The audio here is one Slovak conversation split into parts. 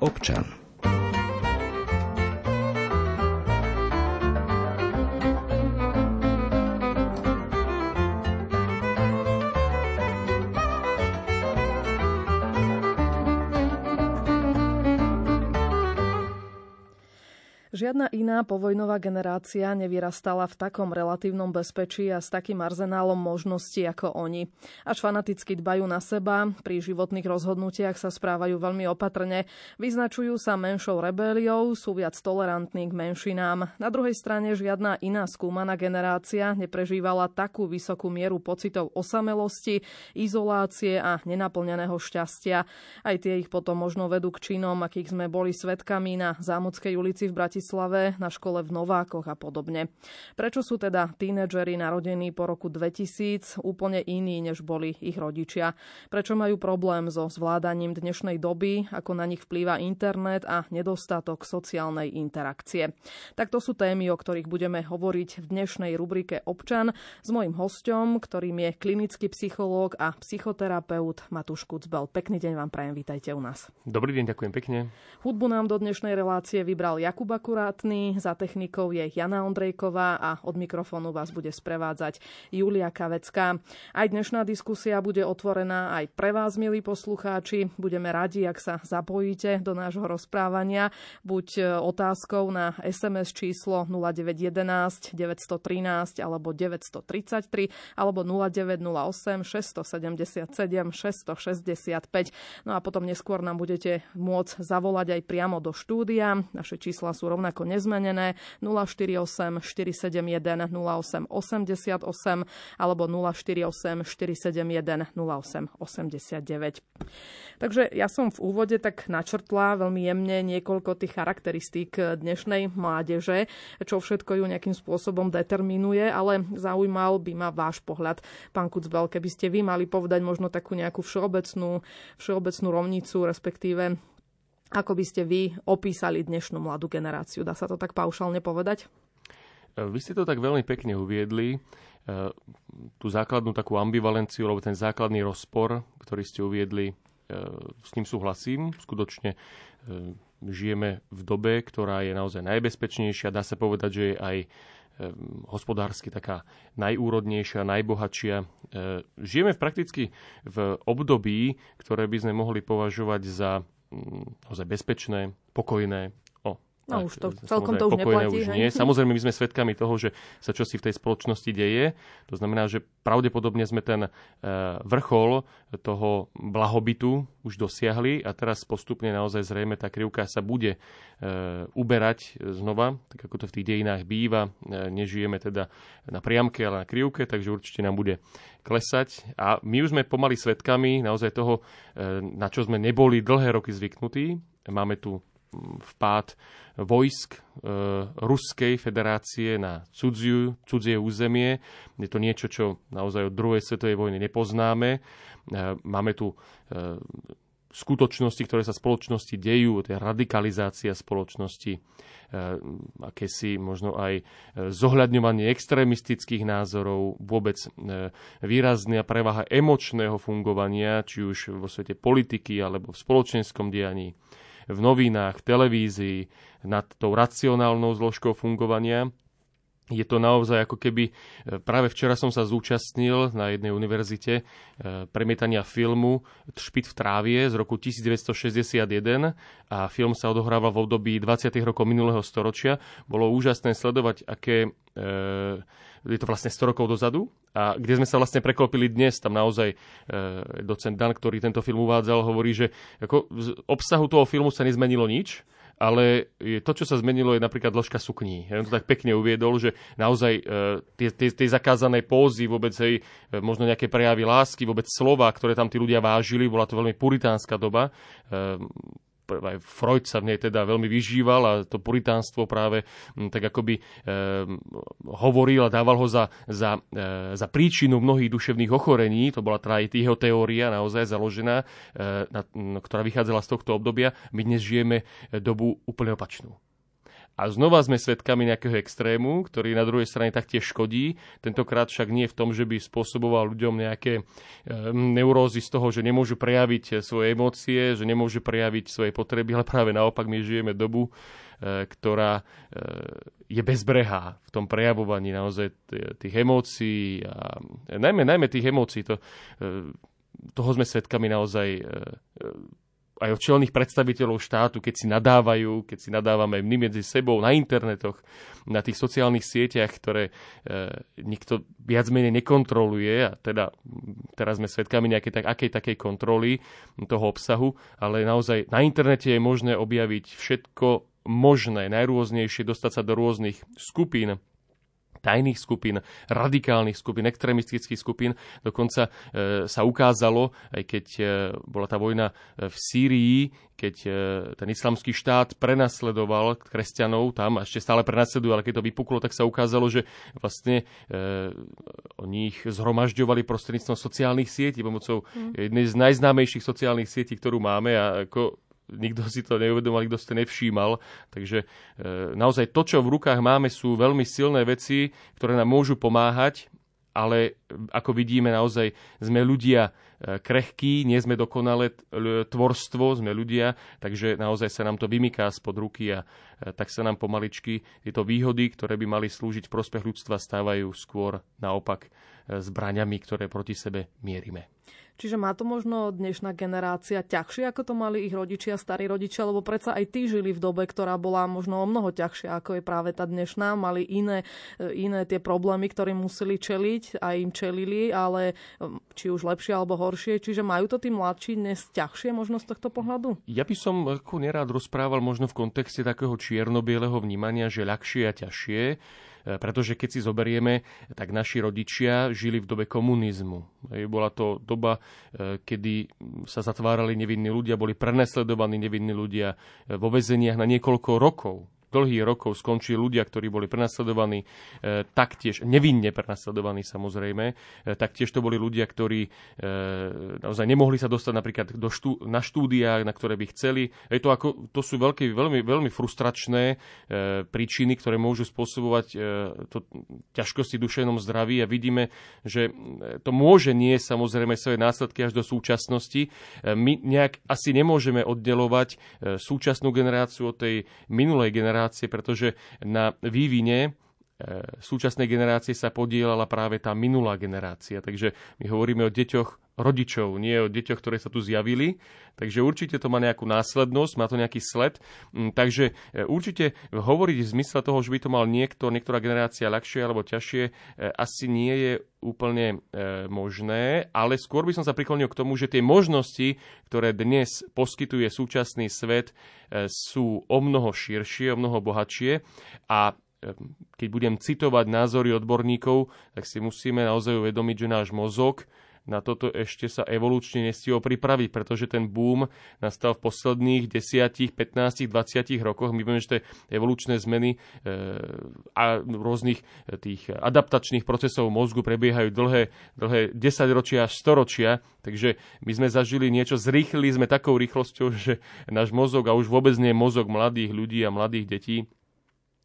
občan. Žiadna iná povojnová generácia nevyrastala v takom relatívnom bezpečí a s takým arzenálom možností ako oni. Až fanaticky dbajú na seba, pri životných rozhodnutiach sa správajú veľmi opatrne, vyznačujú sa menšou rebéliou, sú viac tolerantní k menšinám. Na druhej strane žiadna iná skúmaná generácia neprežívala takú vysokú mieru pocitov osamelosti, izolácie a nenaplneného šťastia. Aj tie ich potom možno vedú k činom, akých sme boli svetkami na Zámodskej ulici v Bratislave Bratislave, na škole v Novákoch a podobne. Prečo sú teda tínedžeri narodení po roku 2000 úplne iní, než boli ich rodičia? Prečo majú problém so zvládaním dnešnej doby, ako na nich vplýva internet a nedostatok sociálnej interakcie? Tak to sú témy, o ktorých budeme hovoriť v dnešnej rubrike Občan s mojim hostom, ktorým je klinický psychológ a psychoterapeut Matúš Kucbel. Pekný deň vám prajem, vítajte u nás. Dobrý deň, ďakujem pekne. Hudbu nám do dnešnej relácie vybral Jakub Akurát akurátny. Za technikou je Jana Ondrejková a od mikrofónu vás bude sprevádzať Julia Kavecká. Aj dnešná diskusia bude otvorená aj pre vás, milí poslucháči. Budeme radi, ak sa zapojíte do nášho rozprávania, buď e, otázkou na SMS číslo 0911 913 alebo 933 alebo 0908 677 665. No a potom neskôr nám budete môcť zavolať aj priamo do štúdia. Naše čísla sú rovnaké rovnako nezmenené 048 471 08 88 alebo 048 471 08 89. Takže ja som v úvode tak načrtla veľmi jemne niekoľko tých charakteristík dnešnej mládeže, čo všetko ju nejakým spôsobom determinuje, ale zaujímal by ma váš pohľad, pán Kucbel, keby ste vy mali povedať možno takú nejakú všeobecnú, všeobecnú rovnicu, respektíve ako by ste vy opísali dnešnú mladú generáciu? Dá sa to tak paušálne povedať? E, vy ste to tak veľmi pekne uviedli. E, tú základnú takú ambivalenciu, alebo ten základný rozpor, ktorý ste uviedli, e, s ním súhlasím. Skutočne žijeme v dobe, ktorá je naozaj najbezpečnejšia. Dá sa povedať, že je aj hospodársky taká najúrodnejšia, najbohatšia. Žijeme prakticky v období, ktoré by sme mohli považovať za naozaj bezpečné, pokojné. No už to, celkom to už neplatí. Už nie. Samozrejme, my sme svedkami toho, že sa čosi v tej spoločnosti deje. To znamená, že pravdepodobne sme ten e, vrchol toho blahobytu už dosiahli a teraz postupne naozaj zrejme tá krivka sa bude e, uberať znova, tak ako to v tých dejinách býva. E, nežijeme teda na priamke, ale na krivke, takže určite nám bude klesať. A my už sme pomaly svedkami naozaj toho, na čo sme neboli dlhé roky zvyknutí. Máme tu vpád vojsk e, Ruskej federácie na cudziu, cudzie územie. Je to niečo, čo naozaj od druhej svetovej vojny nepoznáme. E, máme tu e, skutočnosti, ktoré sa spoločnosti dejú, je radikalizácia spoločnosti, e, akési možno aj e, zohľadňovanie extrémistických názorov, vôbec e, výrazná prevaha emočného fungovania, či už vo svete politiky alebo v spoločenskom dianí v novinách, televízii, nad tou racionálnou zložkou fungovania. Je to naozaj ako keby, e, práve včera som sa zúčastnil na jednej univerzite e, premietania filmu Špit v trávie z roku 1961 a film sa odohrával v období 20. rokov minulého storočia. Bolo úžasné sledovať, aké e, je to vlastne 100 rokov dozadu a kde sme sa vlastne preklopili dnes, tam naozaj e, docent Dan, ktorý tento film uvádzal, hovorí, že ako z obsahu toho filmu sa nezmenilo nič, ale to, čo sa zmenilo, je napríklad dĺžka sukní. Ja to tak pekne uviedol, že naozaj e, tie, tie, tie zakázané pózy, vôbec hej, e, možno nejaké prejavy lásky, vôbec slova, ktoré tam tí ľudia vážili, bola to veľmi puritánska doba. Aj Freud sa v nej teda veľmi vyžíval a to puritánstvo práve tak akoby e, hovoril a dával ho za, za, e, za príčinu mnohých duševných ochorení. To bola teda aj jeho teória naozaj založená, e, na, ktorá vychádzala z tohto obdobia. My dnes žijeme dobu úplne opačnú. A znova sme svedkami nejakého extrému, ktorý na druhej strane taktiež škodí. Tentokrát však nie v tom, že by spôsoboval ľuďom nejaké e, neurózy z toho, že nemôžu prejaviť svoje emócie, že nemôžu prejaviť svoje potreby, ale práve naopak my žijeme dobu, e, ktorá e, je bezbrehá v tom prejavovaní naozaj tých emócií a najmä, najmä tých emócií. To, toho sme svedkami naozaj aj od čelných predstaviteľov štátu, keď si nadávajú, keď si nadávame my medzi sebou na internetoch, na tých sociálnych sieťach, ktoré e, nikto viac menej nekontroluje a teda teraz sme svedkami nejakej tak, akej takej kontroly toho obsahu, ale naozaj na internete je možné objaviť všetko možné, najrôznejšie, dostať sa do rôznych skupín tajných skupín, radikálnych skupín, extremistických skupín. Dokonca e, sa ukázalo, aj keď e, bola tá vojna e, v Sýrii, keď e, ten islamský štát prenasledoval kresťanov tam, a ešte stále prenasledujú, ale keď to vypuklo, tak sa ukázalo, že vlastne e, oni ich zhromažďovali prostredníctvom sociálnych sietí, pomocou mm. jednej z najznámejších sociálnych sietí, ktorú máme a ako nikto si to neuvedomal, nikto si to nevšímal. Takže e, naozaj to, čo v rukách máme, sú veľmi silné veci, ktoré nám môžu pomáhať, ale ako vidíme, naozaj sme ľudia e, krehkí, nie sme dokonalé tvorstvo, sme ľudia, takže naozaj sa nám to vymyká spod ruky a e, tak sa nám pomaličky tieto výhody, ktoré by mali slúžiť v prospech ľudstva, stávajú skôr naopak e, zbraňami, ktoré proti sebe mierime. Čiže má to možno dnešná generácia ťažšie, ako to mali ich rodičia, starí rodičia, lebo predsa aj tí žili v dobe, ktorá bola možno o mnoho ťažšia, ako je práve tá dnešná. Mali iné, e, iné tie problémy, ktorým museli čeliť a im čelili, ale či už lepšie alebo horšie. Čiže majú to tí mladší dnes ťažšie možno z tohto pohľadu? Ja by som ako nerád rozprával možno v kontexte takého čierno-bieleho vnímania, že ľahšie a ťažšie pretože keď si zoberieme, tak naši rodičia žili v dobe komunizmu. Bola to doba, e, kedy sa zatvárali nevinní ľudia, boli prenesledovaní nevinní ľudia e, vo vezeniach na niekoľko rokov dlhých rokov skončili ľudia, ktorí boli prenasledovaní, e, taktiež nevinne prenasledovaní samozrejme, e, taktiež to boli ľudia, ktorí e, naozaj nemohli sa dostať napríklad do štú, na štúdiách, na ktoré by chceli. Je to, ako, to sú veľké, veľmi, veľmi frustračné príčiny, ktoré môžu spôsobovať to, ťažkosti duševnom zdraví a vidíme, že to môže nie samozrejme svoje následky až do súčasnosti. My nejak asi nemôžeme oddelovať súčasnú generáciu od tej minulej generácie, generácie, pretože na vývine e, súčasnej generácie sa podielala práve tá minulá generácia. Takže my hovoríme o deťoch rodičov, nie o deťoch, ktoré sa tu zjavili. Takže určite to má nejakú následnosť, má to nejaký sled. Mm, takže e, určite hovoriť v zmysle toho, že by to mal niekto, niektorá generácia ľahšie alebo ťažšie, e, asi nie je úplne možné, ale skôr by som sa priklonil k tomu, že tie možnosti, ktoré dnes poskytuje súčasný svet, sú o mnoho širšie, o mnoho bohatšie a keď budem citovať názory odborníkov, tak si musíme naozaj uvedomiť, že náš mozog na toto ešte sa evolučne nestihol pripraviť, pretože ten boom nastal v posledných 10, 15, 20 rokoch. My vieme, že tie evolučné zmeny e, a rôznych e, tých adaptačných procesov mozgu prebiehajú dlhé, dlhé 10 ročia až 100 ročia, takže my sme zažili niečo, zrýchlili sme takou rýchlosťou, že náš mozog, a už vôbec nie je mozog mladých ľudí a mladých detí,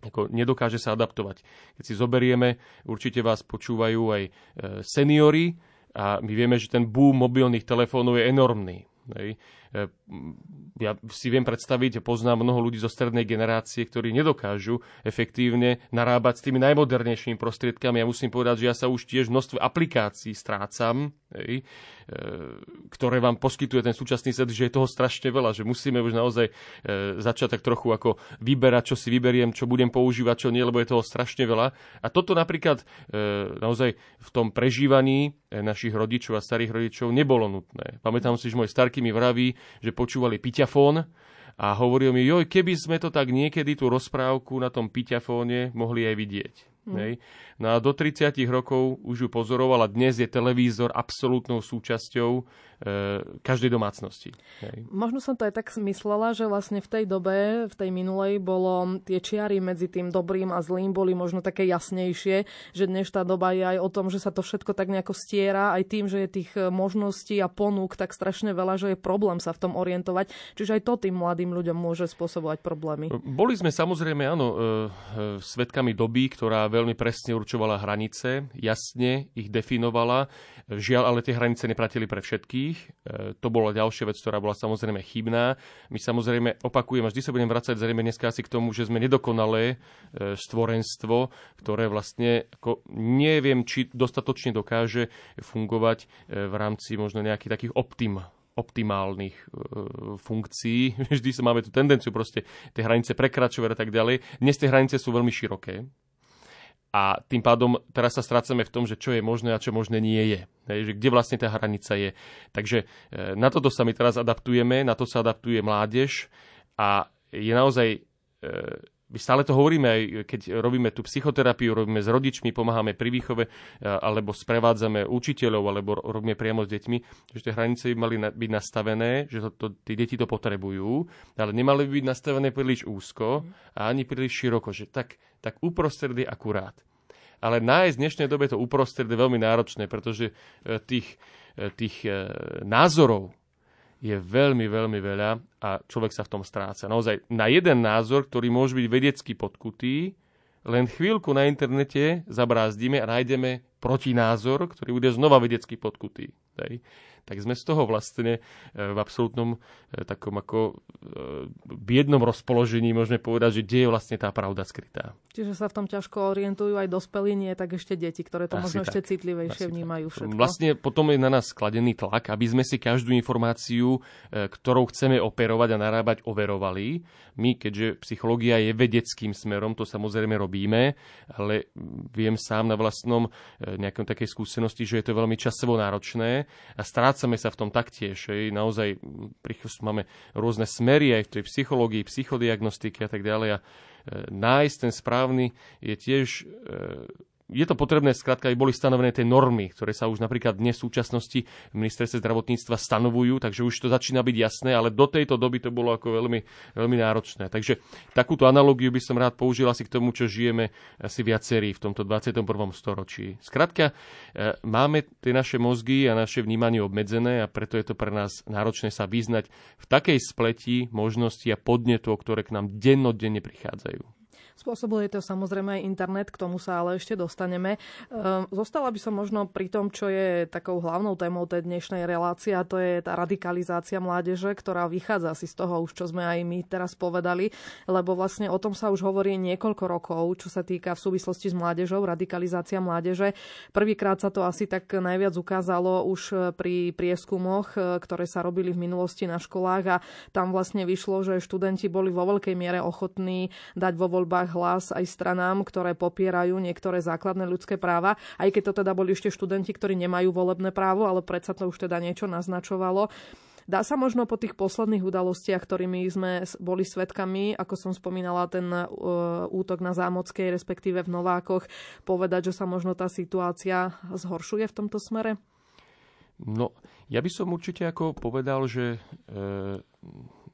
ako nedokáže sa adaptovať. Keď si zoberieme, určite vás počúvajú aj e, seniory a my vieme, že ten boom mobilných telefónov je enormný. Hej. E, ja si viem predstaviť, poznám mnoho ľudí zo strednej generácie, ktorí nedokážu efektívne narábať s tými najmodernejšími prostriedkami. Ja musím povedať, že ja sa už tiež množstvo aplikácií strácam, hej, e, ktoré vám poskytuje ten súčasný svet, že je toho strašne veľa, že musíme už naozaj e, začať tak trochu ako vyberať, čo si vyberiem, čo budem používať, čo nie, lebo je toho strašne veľa. A toto napríklad naozaj v tom prežívaní našich rodičov a starých rodičov nebolo nutné. Pamätám si, že môj starky mi vraví, že počúvali piťafón a hovoril mi, joj, keby sme to tak niekedy tú rozprávku na tom piťafóne mohli aj vidieť. Mm. Hej. No a do 30 rokov už ju pozoroval a dnes je televízor absolútnou súčasťou e, každej domácnosti. Hej. Možno som to aj tak myslela, že vlastne v tej dobe, v tej minulej, bolo tie čiary medzi tým dobrým a zlým boli možno také jasnejšie, že dnešná doba je aj o tom, že sa to všetko tak nejako stiera, aj tým, že je tých e, možností a ponúk tak strašne veľa, že je problém sa v tom orientovať. Čiže aj to tým mladým ľuďom môže spôsobovať problémy. Boli sme samozrejme, áno, e, e, svetkami doby, ktorá veľmi presne určovala hranice, jasne ich definovala. Žiaľ, ale tie hranice neplatili pre všetkých. E, to bola ďalšia vec, ktorá bola samozrejme chybná. My samozrejme opakujem, a vždy sa budem vracať zrejme dneska asi k tomu, že sme nedokonalé e, stvorenstvo, ktoré vlastne ako neviem, či dostatočne dokáže fungovať e, v rámci možno nejakých takých optim optimálnych funkcií. Vždy sa máme tú tendenciu proste tie hranice prekračovať a tak ďalej. Dnes tie hranice sú veľmi široké a tým pádom teraz sa strácame v tom, že čo je možné a čo možné nie je. Hej, že kde vlastne tá hranica je. Takže e, na toto sa my teraz adaptujeme, na to sa adaptuje mládež a je naozaj e, my stále to hovoríme, aj keď robíme tú psychoterapiu, robíme s rodičmi, pomáhame pri výchove, e, alebo sprevádzame učiteľov, alebo robíme priamo s deťmi, že tie hranice by mali byť nastavené, že to, to, tí deti to potrebujú, ale nemali by byť nastavené príliš úzko a ani príliš široko, že tak, tak uprostred je akurát. Ale nájsť v dnešnej dobe to uprostred je veľmi náročné, pretože e, tých, e, tých názorov, je veľmi, veľmi veľa a človek sa v tom stráca. Naozaj na jeden názor, ktorý môže byť vedecky podkutý, len chvíľku na internete zabrázdime a nájdeme protinázor, ktorý bude znova vedecky podkutý. Hej tak sme z toho vlastne e, v absolútnom e, takom ako e, biednom rozpoložení môžeme povedať, že kde je vlastne tá pravda skrytá. Čiže sa v tom ťažko orientujú aj dospelí, nie tak ešte deti, ktoré to Asi možno tak. ešte citlivejšie Asi vnímajú všetko. Vlastne potom je na nás skladený tlak, aby sme si každú informáciu, ktorou chceme operovať a narábať, overovali. My, keďže psychológia je vedeckým smerom, to samozrejme robíme, ale viem sám na vlastnom nejakom takej skúsenosti, že je to veľmi časovo náročné a strácame sa v tom taktiež. Hej. Naozaj máme rôzne smery aj v tej psychológii, psychodiagnostike a tak ďalej. A e, nájsť ten správny je tiež e, je to potrebné, skrátka, aby boli stanovené tie normy, ktoré sa už napríklad dnes v súčasnosti v ministerstve zdravotníctva stanovujú, takže už to začína byť jasné, ale do tejto doby to bolo ako veľmi, veľmi náročné. Takže takúto analogiu by som rád použil asi k tomu, čo žijeme asi viacerí v tomto 21. storočí. Skrátka, e, máme tie naše mozgy a naše vnímanie obmedzené a preto je to pre nás náročné sa vyznať v takej spleti možností a podnetov, ktoré k nám dennodenne prichádzajú. Spôsobuje to samozrejme aj internet, k tomu sa ale ešte dostaneme. Ehm, zostala by som možno pri tom, čo je takou hlavnou témou tej dnešnej relácie, a to je tá radikalizácia mládeže, ktorá vychádza si z toho už, čo sme aj my teraz povedali, lebo vlastne o tom sa už hovorí niekoľko rokov, čo sa týka v súvislosti s mládežou, radikalizácia mládeže. Prvýkrát sa to asi tak najviac ukázalo už pri prieskumoch, e, ktoré sa robili v minulosti na školách a tam vlastne vyšlo, že študenti boli vo veľkej miere ochotní dať vo voľbách hlas aj stranám, ktoré popierajú niektoré základné ľudské práva, aj keď to teda boli ešte študenti, ktorí nemajú volebné právo, ale predsa to už teda niečo naznačovalo. Dá sa možno po tých posledných udalostiach, ktorými sme boli svetkami, ako som spomínala, ten uh, útok na Zámockej, respektíve v Novákoch, povedať, že sa možno tá situácia zhoršuje v tomto smere? No, ja by som určite ako povedal, že e,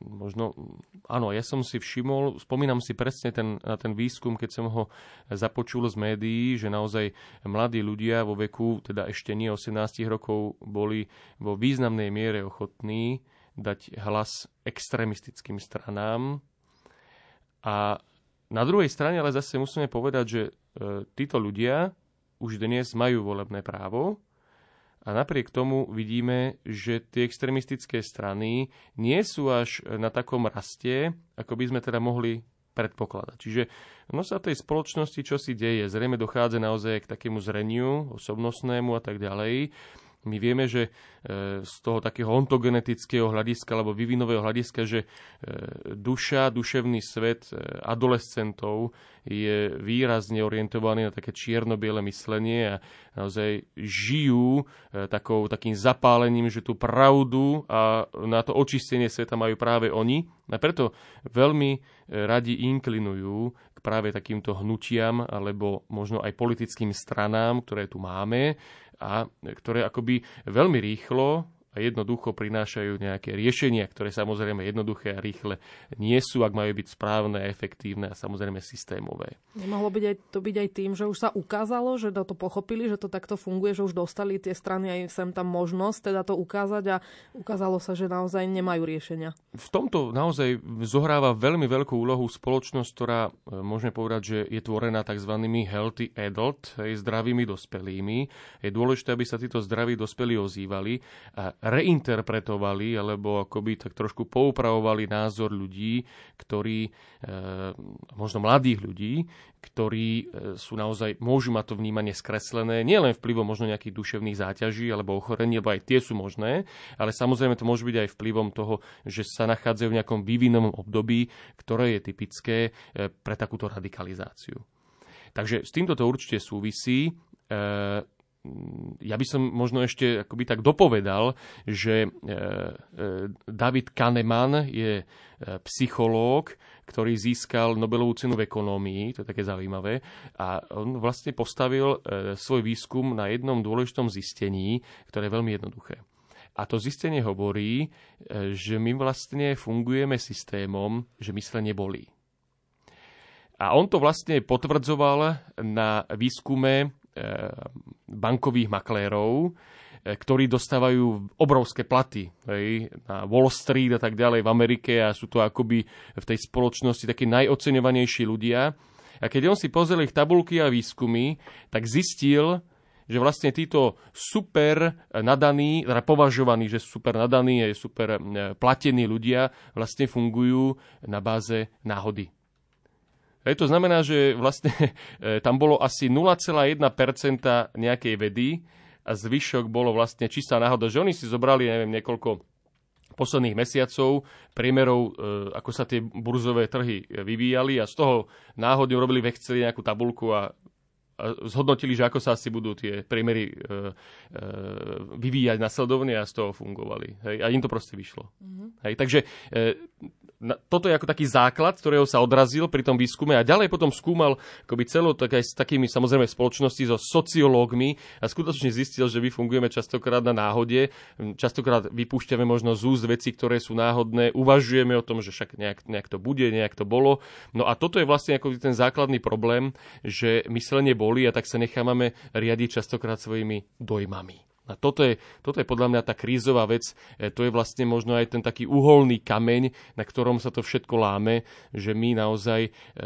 možno, áno, ja som si všimol, spomínam si presne ten, na ten výskum, keď som ho započul z médií, že naozaj mladí ľudia vo veku, teda ešte nie 18 rokov, boli vo významnej miere ochotní dať hlas extrémistickým stranám. A na druhej strane ale zase musíme povedať, že e, títo ľudia už dnes majú volebné právo, a napriek tomu vidíme, že tie extremistické strany nie sú až na takom raste, ako by sme teda mohli predpokladať. Čiže no sa tej spoločnosti čo si deje. Zrejme dochádza naozaj k takému zreniu osobnostnému a tak ďalej. My vieme, že e, z toho takého ontogenetického hľadiska alebo vyvinového hľadiska, že e, duša, duševný svet e, adolescentov je výrazne orientovaný na také čierno-biele myslenie a naozaj žijú takou, takým zapálením, že tú pravdu a na to očistenie sveta majú práve oni. A preto veľmi radi inklinujú práve takýmto hnutiam alebo možno aj politickým stranám, ktoré tu máme a ktoré akoby veľmi rýchlo a jednoducho prinášajú nejaké riešenia, ktoré samozrejme jednoduché a rýchle nie sú, ak majú byť správne, efektívne a samozrejme systémové. Nemohlo byť aj, to byť aj tým, že už sa ukázalo, že to pochopili, že to takto funguje, že už dostali tie strany aj sem tam možnosť teda to ukázať a ukázalo sa, že naozaj nemajú riešenia. V tomto naozaj zohráva veľmi veľkú úlohu spoločnosť, ktorá e, môžeme povedať, že je tvorená tzv. healthy adult, zdravými dospelými. Je dôležité, aby sa títo zdraví dospelí ozývali a reinterpretovali alebo akoby tak trošku poupravovali názor ľudí, ktorí, e, možno mladých ľudí, ktorí e, sú naozaj, môžu mať to vnímanie skreslené, nielen vplyvom možno nejakých duševných záťaží alebo ochorení, lebo aj tie sú možné, ale samozrejme to môže byť aj vplyvom toho, že sa nachádzajú v nejakom vývinovom období, ktoré je typické e, pre takúto radikalizáciu. Takže s týmto to určite súvisí ja by som možno ešte akoby tak dopovedal, že e, e, David Kahneman je e, psychológ, ktorý získal Nobelovú cenu v ekonómii, to je také zaujímavé, a on vlastne postavil svoj výskum na jednom dôležitom zistení, ktoré je veľmi jednoduché. A to zistenie hovorí, že my vlastne fungujeme systémom, že myslenie bolí. A on to vlastne potvrdzoval na výskume bankových maklérov, eh, ktorí dostávajú obrovské platy hej, na Wall Street a tak ďalej v Amerike a sú to akoby v tej spoločnosti takí najoceňovanejší ľudia. A keď on si pozrel ich tabulky a výskumy, tak zistil, že vlastne títo super nadaní, teda považovaní, že super nadaní a super eh, platení ľudia vlastne fungujú na báze náhody. Hej, to znamená, že vlastne e, tam bolo asi 0,1% nejakej vedy a zvyšok bolo vlastne čistá náhoda, že oni si zobrali, neviem, niekoľko posledných mesiacov priemerov, e, ako sa tie burzové trhy vyvíjali a z toho náhodne urobili v nejakú tabulku a zhodnotili, že ako sa asi budú tie priemery e, e, vyvíjať nasledovne a z toho fungovali. Hej, a im to proste vyšlo. Mm-hmm. Hej, takže e, toto je ako taký základ, ktorého sa odrazil pri tom výskume a ďalej potom skúmal akoby celú tak aj s takými samozrejme spoločnosti so sociológmi a skutočne zistil, že my fungujeme častokrát na náhode, častokrát vypúšťame možno z úst veci, ktoré sú náhodné, uvažujeme o tom, že však nejak, nejak to bude, nejak to bolo. No a toto je vlastne ako ten základný problém, že myslenie boli a tak sa nechávame riadiť častokrát svojimi dojmami. A toto je, toto je podľa mňa tá krízová vec, e, to je vlastne možno aj ten taký uholný kameň, na ktorom sa to všetko láme, že my naozaj e,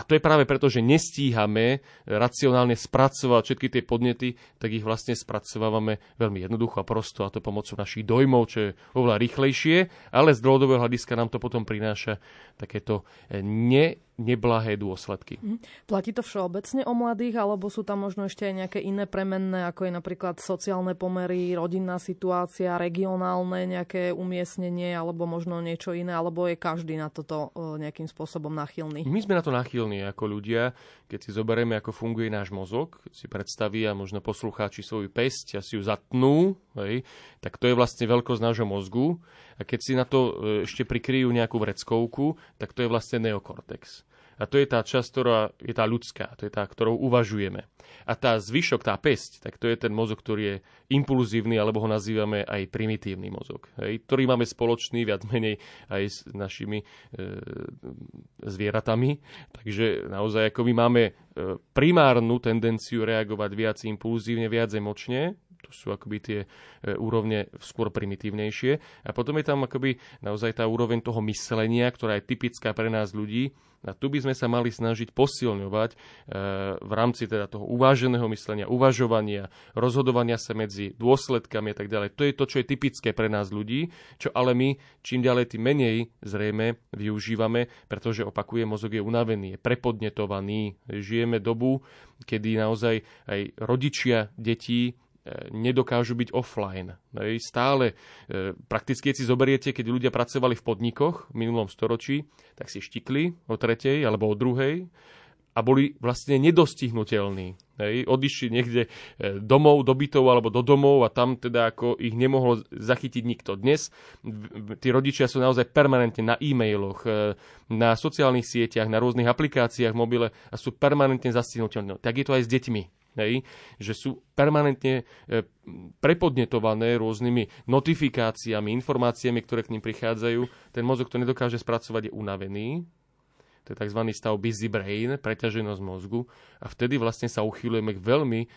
a to je práve preto, že nestíhame racionálne spracovať všetky tie podnety, tak ich vlastne spracovávame veľmi jednoducho a prosto, a to pomocou našich dojmov, čo je oveľa rýchlejšie, ale z dlhodobého hľadiska nám to potom prináša takéto ne, neblahé dôsledky. Mhm. Platí to všeobecne o mladých, alebo sú tam možno ešte aj nejaké iné premenné, ako je napríklad sociálne pomery, rodinná situácia, regionálne nejaké umiestnenie, alebo možno niečo iné, alebo je každý na toto e, nejakým spôsobom nachylný? My sme na to nachylní ako ľudia, keď si zoberieme, ako funguje náš mozog, si predstavia možno poslucháči svoju pesť a si ju zatnú, hej, tak to je vlastne veľkosť nášho mozgu. A keď si na to e, ešte prikryjú nejakú vreckovku, tak to je vlastne neokortex. A to je tá časť, ktorá je tá ľudská, to je tá, ktorou uvažujeme. A tá zvyšok, tá pesť, tak to je ten mozog, ktorý je impulzívny, alebo ho nazývame aj primitívny mozog, hej, ktorý máme spoločný viac menej aj s našimi e, zvieratami. Takže naozaj ako my máme e, primárnu tendenciu reagovať viac impulzívne, viac emočne, to sú akoby tie e, úrovne skôr primitívnejšie. A potom je tam akoby naozaj tá úroveň toho myslenia, ktorá je typická pre nás ľudí, a tu by sme sa mali snažiť posilňovať e, v rámci teda toho uváženého myslenia, uvažovania, rozhodovania sa medzi dôsledkami a tak ďalej. To je to, čo je typické pre nás ľudí, čo ale my čím ďalej tým menej zrejme využívame, pretože opakuje, mozog je unavený, je prepodnetovaný. Žijeme dobu, kedy naozaj aj rodičia detí nedokážu byť offline. Stále, e, prakticky keď si zoberiete, keď ľudia pracovali v podnikoch v minulom storočí, tak si štikli o tretej alebo o druhej a boli vlastne nedostihnutelní. Hej, odišli niekde e, domov, do bytov alebo do domov a tam teda ako ich nemohol zachytiť nikto. Dnes tí rodičia sú naozaj permanentne na e-mailoch, e, na sociálnych sieťach, na rôznych aplikáciách v mobile a sú permanentne zastihnutelní. Tak je to aj s deťmi. Hej, že sú permanentne e, prepodnetované rôznymi notifikáciami, informáciami, ktoré k ním prichádzajú. Ten mozog to nedokáže spracovať, je unavený, to je tzv. stav busy brain, preťaženosť mozgu a vtedy vlastne sa uchýlujeme k veľmi e,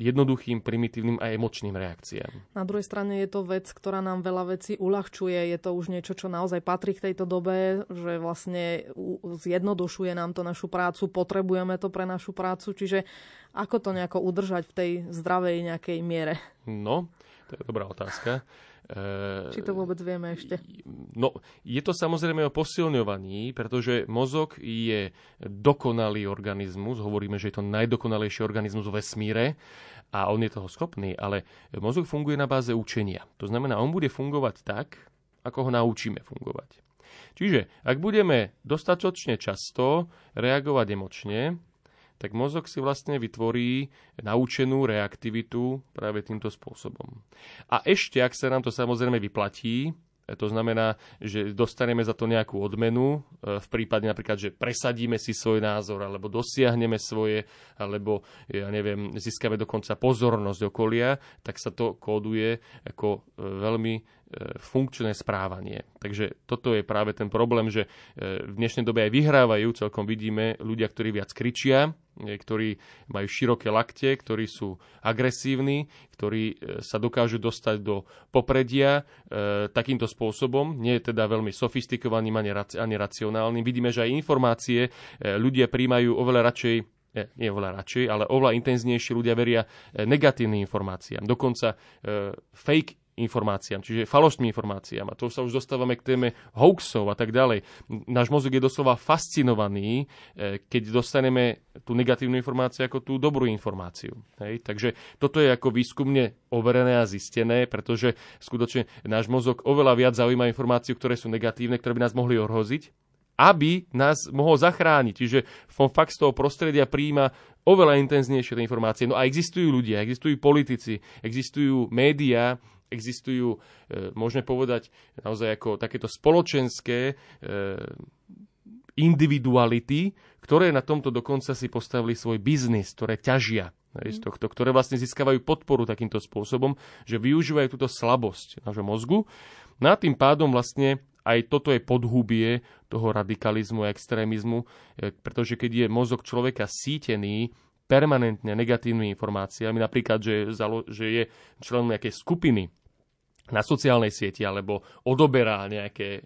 jednoduchým, primitívnym a emočným reakciám. Na druhej strane je to vec, ktorá nám veľa vecí uľahčuje. Je to už niečo, čo naozaj patrí k tejto dobe, že vlastne zjednodušuje nám to našu prácu, potrebujeme to pre našu prácu, čiže ako to nejako udržať v tej zdravej nejakej miere? No, to je dobrá otázka. Či to vôbec vieme ešte? No, je to samozrejme o posilňovaní, pretože mozog je dokonalý organizmus, hovoríme, že je to najdokonalejší organizmus v vesmíre a on je toho schopný, ale mozog funguje na báze učenia. To znamená, on bude fungovať tak, ako ho naučíme fungovať. Čiže ak budeme dostatočne často reagovať emočne, tak mozog si vlastne vytvorí naučenú reaktivitu práve týmto spôsobom. A ešte, ak sa nám to samozrejme vyplatí, e, to znamená, že dostaneme za to nejakú odmenu, e, v prípade napríklad, že presadíme si svoj názor, alebo dosiahneme svoje, alebo ja neviem, získame dokonca pozornosť okolia, tak sa to kóduje ako e, veľmi funkčné správanie. Takže toto je práve ten problém, že v dnešnej dobe aj vyhrávajú, celkom vidíme, ľudia, ktorí viac kričia, ktorí majú široké lakte, ktorí sú agresívni, ktorí e, sa dokážu dostať do popredia e, takýmto spôsobom. Nie je teda veľmi sofistikovaným ani, ani racionálnym. Vidíme, že aj informácie e, ľudia príjmajú oveľa radšej nie, nie oveľa radšej, ale oveľa intenznejšie ľudia veria e, negatívnym informáciám. Dokonca e, fake informáciám, čiže falošným informáciám. A to sa už dostávame k téme hoaxov a tak ďalej. Náš mozog je doslova fascinovaný, e, keď dostaneme tú negatívnu informáciu ako tú dobrú informáciu. Hej? Takže toto je ako výskumne overené a zistené, pretože skutočne náš mozog oveľa viac zaujíma informáciu, ktoré sú negatívne, ktoré by nás mohli ohroziť, aby nás mohol zachrániť. Čiže fakt z toho prostredia príjma oveľa intenznejšie tie informácie. No a existujú ľudia, existujú politici, existujú médiá, existujú, e, môžeme povedať, naozaj ako takéto spoločenské e, individuality, ktoré na tomto dokonca si postavili svoj biznis, ktoré ťažia z mhm. tohto, ktoré vlastne získavajú podporu takýmto spôsobom, že využívajú túto slabosť nášho mozgu. No a tým pádom vlastne aj toto je podhubie toho radikalizmu a extrémizmu, e, pretože keď je mozog človeka sítený permanentne negatívnymi informáciami, napríklad, že, že je členom nejakej skupiny, na sociálnej sieti alebo odoberá nejaké e,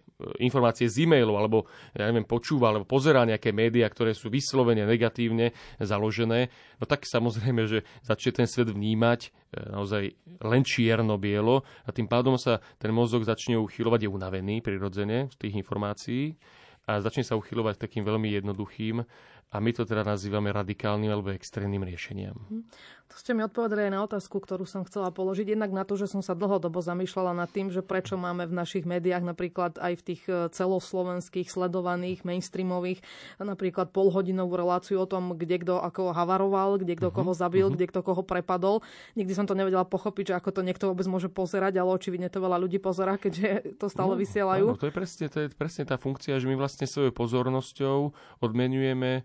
informácie z e-mailu alebo ja neviem, počúva alebo pozerá nejaké médiá, ktoré sú vyslovene negatívne založené, no tak samozrejme, že začne ten svet vnímať e, naozaj len čierno-bielo a tým pádom sa ten mozog začne uchylovať, je unavený prirodzene z tých informácií a začne sa uchylovať takým veľmi jednoduchým a my to teda nazývame radikálnym alebo extrémnym riešeniam. Mhm. To ste mi odpovedali aj na otázku, ktorú som chcela položiť. Jednak na to, že som sa dlhodobo zamýšľala nad tým, že prečo máme v našich médiách napríklad aj v tých e, celoslovenských sledovaných, mainstreamových, napríklad polhodinovú reláciu o tom, kde kto ako havaroval, kde kto uh-huh, koho zabil, uh-huh. kde kto koho prepadol. Nikdy som to nevedela pochopiť, že ako to niekto vôbec môže pozerať, ale očividne to veľa ľudí pozera, keďže to stále no, vysielajú. Áno, to je presne, to je presne tá funkcia, že my vlastne svojou pozornosťou odmenujeme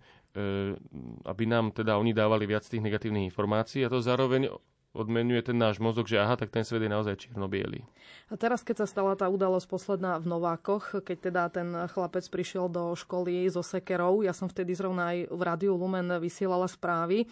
aby nám teda oni dávali viac tých negatívnych informácií a to zároveň odmenuje ten náš mozog, že aha, tak ten svet je naozaj čierno -bielý. A teraz, keď sa stala tá udalosť posledná v Novákoch, keď teda ten chlapec prišiel do školy so sekerou, ja som vtedy zrovna aj v Rádiu Lumen vysielala správy,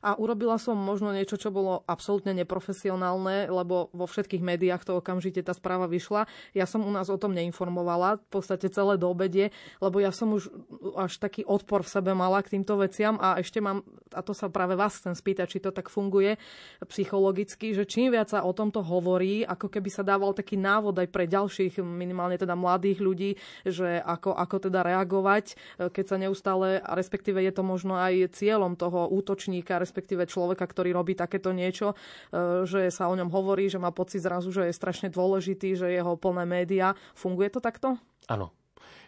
a urobila som možno niečo, čo bolo absolútne neprofesionálne, lebo vo všetkých médiách to okamžite tá správa vyšla. Ja som u nás o tom neinformovala, v podstate celé do obedie, lebo ja som už až taký odpor v sebe mala k týmto veciam a ešte mám, a to sa práve vás chcem spýtať, či to tak funguje psychologicky, že čím viac sa o tomto hovorí, ako keby sa dával taký návod aj pre ďalších, minimálne teda mladých ľudí, že ako, ako teda reagovať, keď sa neustále, respektíve je to možno aj cieľom toho útočníka, respektíve človeka, ktorý robí takéto niečo, e, že sa o ňom hovorí, že má pocit zrazu, že je strašne dôležitý, že jeho plné média. Funguje to takto? Áno.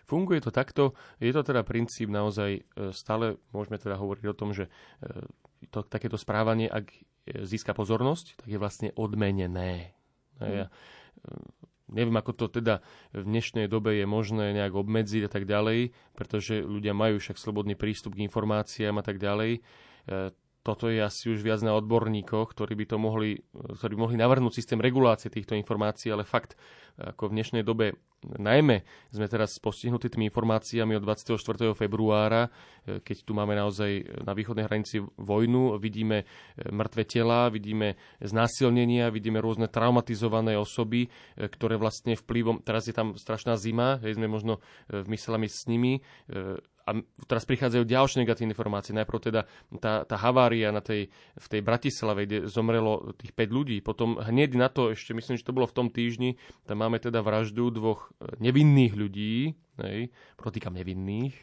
funguje to takto. Je to teda princíp naozaj, stále môžeme teda hovoriť o tom, že to, takéto správanie, ak získa pozornosť, tak je vlastne odmenené. Mm. Ja, neviem, ako to teda v dnešnej dobe je možné nejak obmedziť a tak ďalej, pretože ľudia majú však slobodný prístup k informáciám a tak ďalej toto je asi už viac na odborníkoch, ktorí by to mohli, ktorí by mohli navrhnúť systém regulácie týchto informácií, ale fakt, ako v dnešnej dobe najmä sme teraz postihnutí tými informáciami od 24. februára, keď tu máme naozaj na východnej hranici vojnu, vidíme mŕtve tela, vidíme znásilnenia, vidíme rôzne traumatizované osoby, ktoré vlastne vplyvom, teraz je tam strašná zima, hej, sme možno v myslami s nimi, a teraz prichádzajú ďalšie negatívne informácie. Najprv teda tá, tá havária na tej, v tej Bratislave, kde zomrelo tých 5 ľudí. Potom hneď na to, ešte myslím, že to bolo v tom týždni, tam máme teda vraždu dvoch e, nevinných ľudí, hej, protýkam nevinných.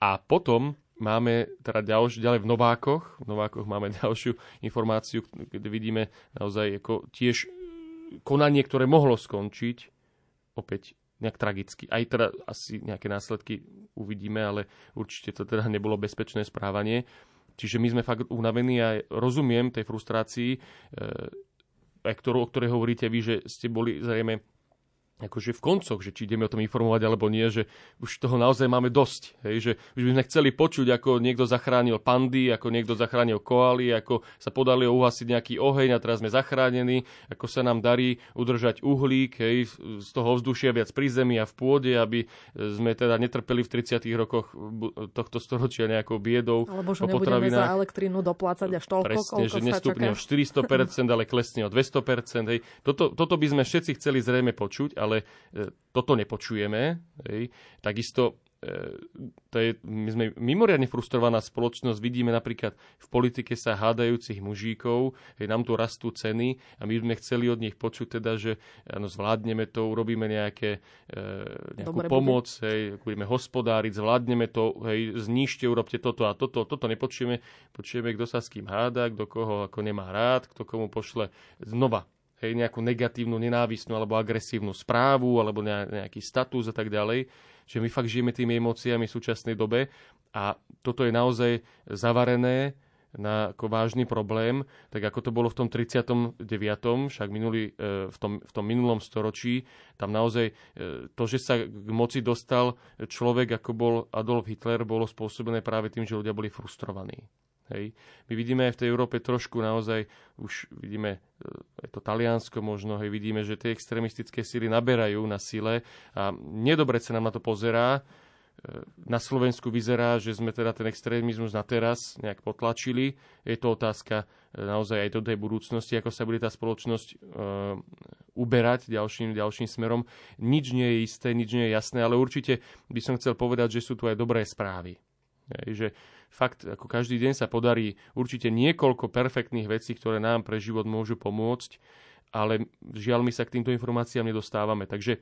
A potom máme teda ďalš, ďalej v Novákoch, v Novákoch máme ďalšiu informáciu, kde vidíme naozaj ako tiež konanie, ktoré mohlo skončiť opäť nejak tragicky. Aj teda asi nejaké následky uvidíme, ale určite to teda nebolo bezpečné správanie. Čiže my sme fakt unavení a rozumiem tej frustrácii, e, ktorú, o ktorej hovoríte vy, že ste boli zrejme akože v koncoch, že či ideme o tom informovať alebo nie, že už toho naozaj máme dosť. Hej, že už by sme chceli počuť, ako niekto zachránil pandy, ako niekto zachránil koaly, ako sa podali uhasiť nejaký oheň a teraz sme zachránení, ako sa nám darí udržať uhlík hej, z toho vzdušia viac pri zemi a v pôde, aby sme teda netrpeli v 30. rokoch tohto storočia nejakou biedou. Alebo že nebudeme za elektrínu doplácať až toľko, Presne, že nestupne o 400%, ale klesne o 200%. Hej. Toto, toto by sme všetci chceli zrejme počuť, ale ale e, toto nepočujeme. Hej. Takisto e, to je, my sme mimoriadne frustrovaná spoločnosť, vidíme napríklad v politike sa hádajúcich mužíkov, hej, nám tu rastú ceny a my sme chceli od nich počuť teda, že ano, zvládneme to, urobíme nejaké, e, nejakú Dobre, pomoc, bude. hej, budeme hospodáriť, zvládneme to, hej, znižte, urobte toto a toto, toto nepočujeme, počujeme, kto sa s kým háda, kto koho ako nemá rád, kto komu pošle znova hej, nejakú negatívnu, nenávistnú alebo agresívnu správu alebo nejaký status a tak ďalej. Že my fakt žijeme tými emóciami v súčasnej dobe a toto je naozaj zavarené na ako vážny problém, tak ako to bolo v tom 39. však minulý, e, v, tom, v tom minulom storočí, tam naozaj e, to, že sa k moci dostal človek, ako bol Adolf Hitler, bolo spôsobené práve tým, že ľudia boli frustrovaní. Hej. My vidíme aj v tej Európe trošku naozaj, už vidíme, je to Taliansko možno, hej, vidíme, že tie extremistické síly naberajú na sile a nedobre sa nám na to pozerá. E, na Slovensku vyzerá, že sme teda ten extrémizmus na teraz nejak potlačili. Je to otázka e, naozaj aj do tej budúcnosti, ako sa bude tá spoločnosť uh, uberať ďalším, ďalším smerom. Nič nie je isté, nič nie je jasné, ale určite by som chcel povedať, že sú tu aj dobré správy. Hej, že fakt ako každý deň sa podarí určite niekoľko perfektných vecí, ktoré nám pre život môžu pomôcť, ale žiaľ my sa k týmto informáciám nedostávame. Takže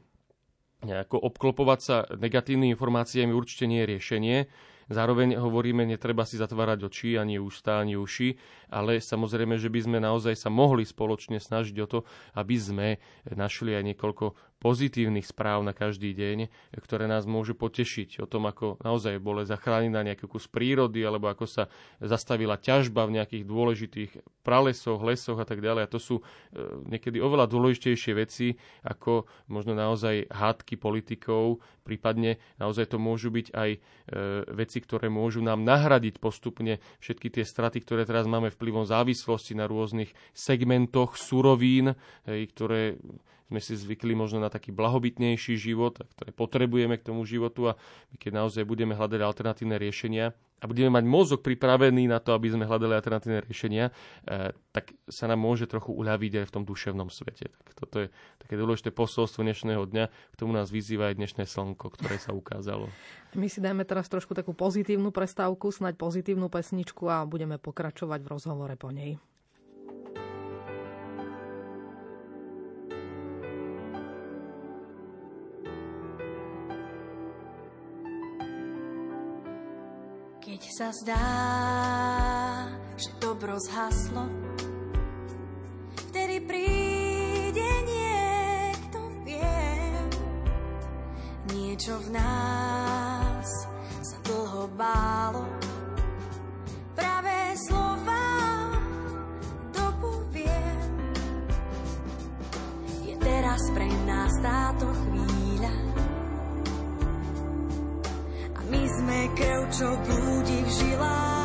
nejako obklopovať sa negatívnymi informáciami určite nie je riešenie. Zároveň hovoríme, netreba si zatvárať oči, ani ústa, ani uši, ale samozrejme, že by sme naozaj sa mohli spoločne snažiť o to, aby sme našli aj niekoľko pozitívnych správ na každý deň, ktoré nás môžu potešiť o tom, ako naozaj bolo zachránená nejaký kus prírody, alebo ako sa zastavila ťažba v nejakých dôležitých pralesoch, lesoch a tak ďalej. A to sú e, niekedy oveľa dôležitejšie veci, ako možno naozaj hádky politikov, prípadne naozaj to môžu byť aj e, veci, ktoré môžu nám nahradiť postupne všetky tie straty, ktoré teraz máme vplyvom závislosti na rôznych segmentoch surovín, ktoré sme si zvykli možno na taký blahobytnejší život, ktoré potrebujeme k tomu životu a my keď naozaj budeme hľadať alternatívne riešenia a budeme mať mozog pripravený na to, aby sme hľadali alternatívne riešenia, eh, tak sa nám môže trochu uľaviť aj v tom duševnom svete. Tak toto je také dôležité posolstvo dnešného dňa, k tomu nás vyzýva aj dnešné slnko, ktoré sa ukázalo. My si dajme teraz trošku takú pozitívnu prestávku, snať pozitívnu pesničku a budeme pokračovať v rozhovore po nej. Sa zdá, že dobro zhaslo, vtedy príde niekto vie. Nie niečo v nás sa dlho bálo. Pravé slova dopoviem. Je teraz pre nás táto chvíľa. Sme krv, čo blúdi v žilách.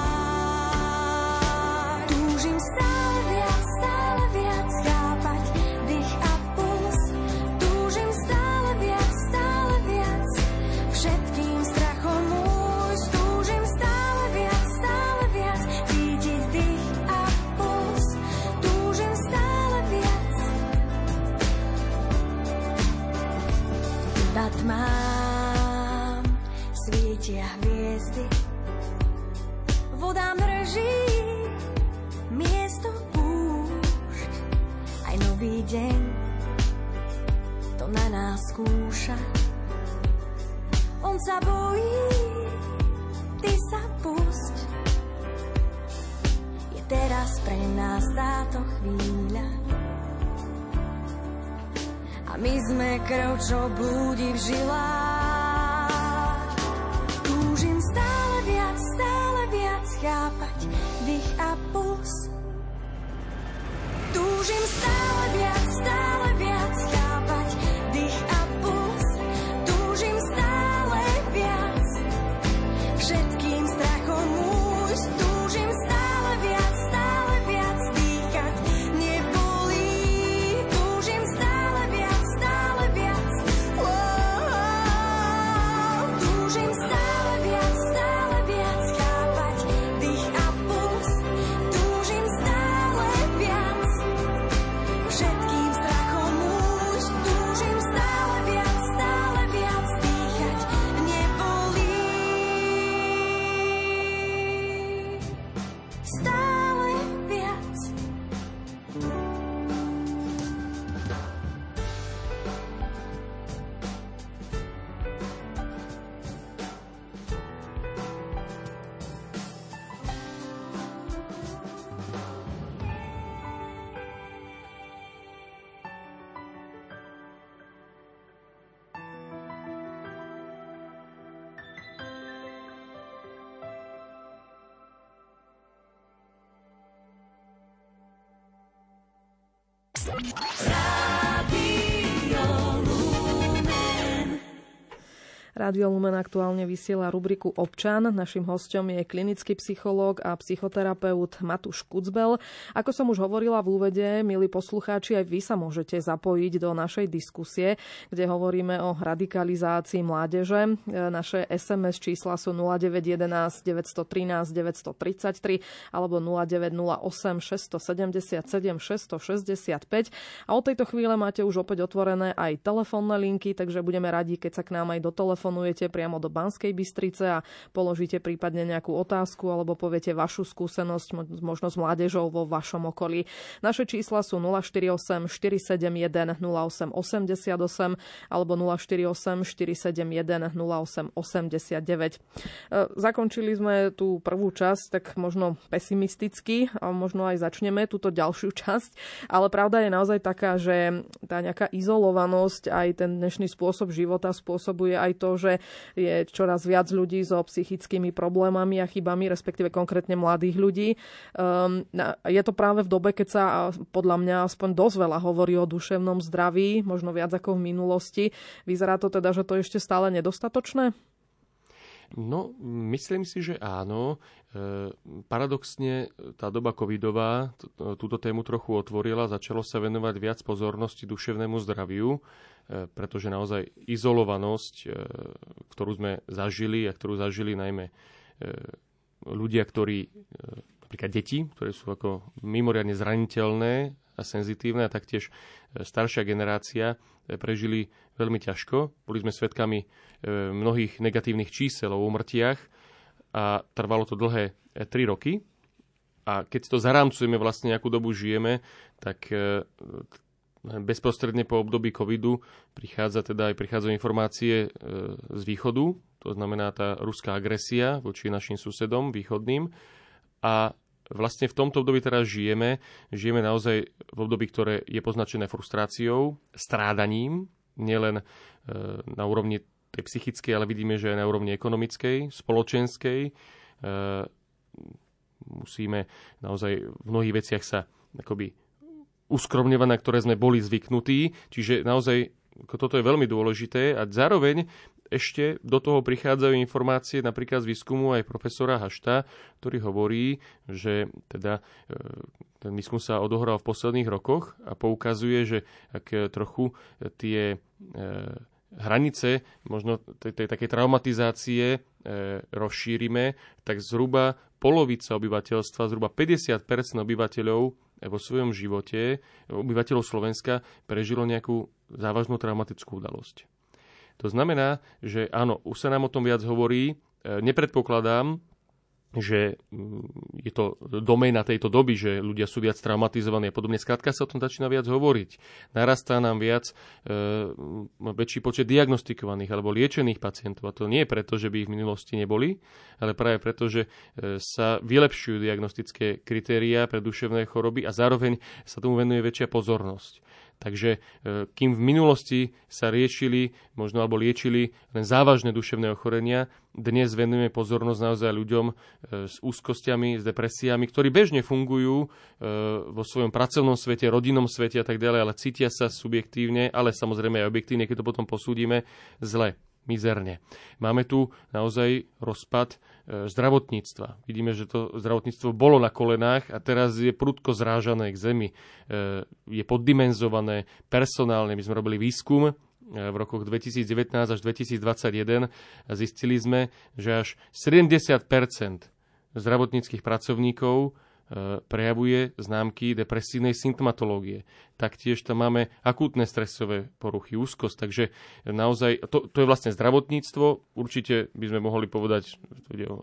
Rádio Lumen aktuálne vysiela rubriku Občan. Našim hostom je klinický psychológ a psychoterapeut Matúš Kucbel. Ako som už hovorila v úvede, milí poslucháči, aj vy sa môžete zapojiť do našej diskusie, kde hovoríme o radikalizácii mládeže. Naše SMS čísla sú 0911 913 933 alebo 0908 677 665. A od tejto chvíle máte už opäť otvorené aj telefónne linky, takže budeme radi, keď sa k nám aj do telefónu zatelefonujete priamo do Banskej Bystrice a položíte prípadne nejakú otázku alebo poviete vašu skúsenosť možno s mládežou vo vašom okolí. Naše čísla sú 048 471 08 88 alebo 048 471 08 89. Zakončili sme tú prvú časť tak možno pesimisticky a možno aj začneme túto ďalšiu časť, ale pravda je naozaj taká, že tá nejaká izolovanosť aj ten dnešný spôsob života spôsobuje aj to, že je čoraz viac ľudí so psychickými problémami a chybami, respektíve konkrétne mladých ľudí. Um, je to práve v dobe, keď sa podľa mňa aspoň dosť veľa hovorí o duševnom zdraví, možno viac ako v minulosti. Vyzerá to teda, že to je ešte stále nedostatočné? No, myslím si, že áno. E, paradoxne tá doba covidová túto tému trochu otvorila, začalo sa venovať viac pozornosti duševnému zdraviu. E, pretože naozaj izolovanosť, e, ktorú sme zažili a ktorú zažili najmä ľudia, ktorí, napríklad deti, ktoré sú ako mimoriadne zraniteľné a senzitívne a taktiež staršia generácia prežili veľmi ťažko. Boli sme svedkami mnohých negatívnych čísel o úmrtiach a trvalo to dlhé 3 roky. A keď to zarámcujeme, vlastne nejakú dobu žijeme, tak bezprostredne po období covidu prichádza teda aj prichádzajú informácie e, z východu, to znamená tá ruská agresia voči našim susedom východným. A vlastne v tomto období teraz žijeme. Žijeme naozaj v období, ktoré je poznačené frustráciou, strádaním, nielen e, na úrovni tej psychickej, ale vidíme, že aj na úrovni ekonomickej, spoločenskej. Musíme naozaj v mnohých veciach sa akoby uskromňovať, na ktoré sme boli zvyknutí. Čiže naozaj toto je veľmi dôležité a zároveň ešte do toho prichádzajú informácie napríklad z výskumu aj profesora Hašta, ktorý hovorí, že teda e, ten výskum sa odohral v posledných rokoch a poukazuje, že ak trochu tie e, hranice možno tej, tej takej traumatizácie e, rozšírime, tak zhruba polovica obyvateľstva, zhruba 50% obyvateľov vo svojom živote, obyvateľov Slovenska, prežilo nejakú závažnú traumatickú udalosť. To znamená, že áno, už sa nám o tom viac hovorí. E, nepredpokladám, že mm, je to doména tejto doby, že ľudia sú viac traumatizovaní a podobne. Skrátka sa o tom začína viac hovoriť. Narastá nám viac e, väčší počet diagnostikovaných alebo liečených pacientov. A to nie preto, že by ich v minulosti neboli, ale práve preto, že e, sa vylepšujú diagnostické kritériá pre duševné choroby a zároveň sa tomu venuje väčšia pozornosť. Takže e, kým v minulosti sa riešili, možno alebo liečili len závažné duševné ochorenia, dnes venujeme pozornosť naozaj ľuďom e, s úzkostiami, s depresiami, ktorí bežne fungujú e, vo svojom pracovnom svete, rodinnom svete a tak ďalej, ale cítia sa subjektívne, ale samozrejme aj objektívne, keď to potom posúdime, zle mizerne. Máme tu naozaj rozpad e, zdravotníctva. Vidíme, že to zdravotníctvo bolo na kolenách a teraz je prudko zrážané k zemi. E, je poddimenzované personálne. My sme robili výskum e, v rokoch 2019 až 2021 a zistili sme, že až 70 zdravotníckých pracovníkov prejavuje známky depresívnej symptomatológie. Taktiež tam máme akútne stresové poruchy, úzkosť, takže naozaj to, to je vlastne zdravotníctvo, určite by sme mohli povedať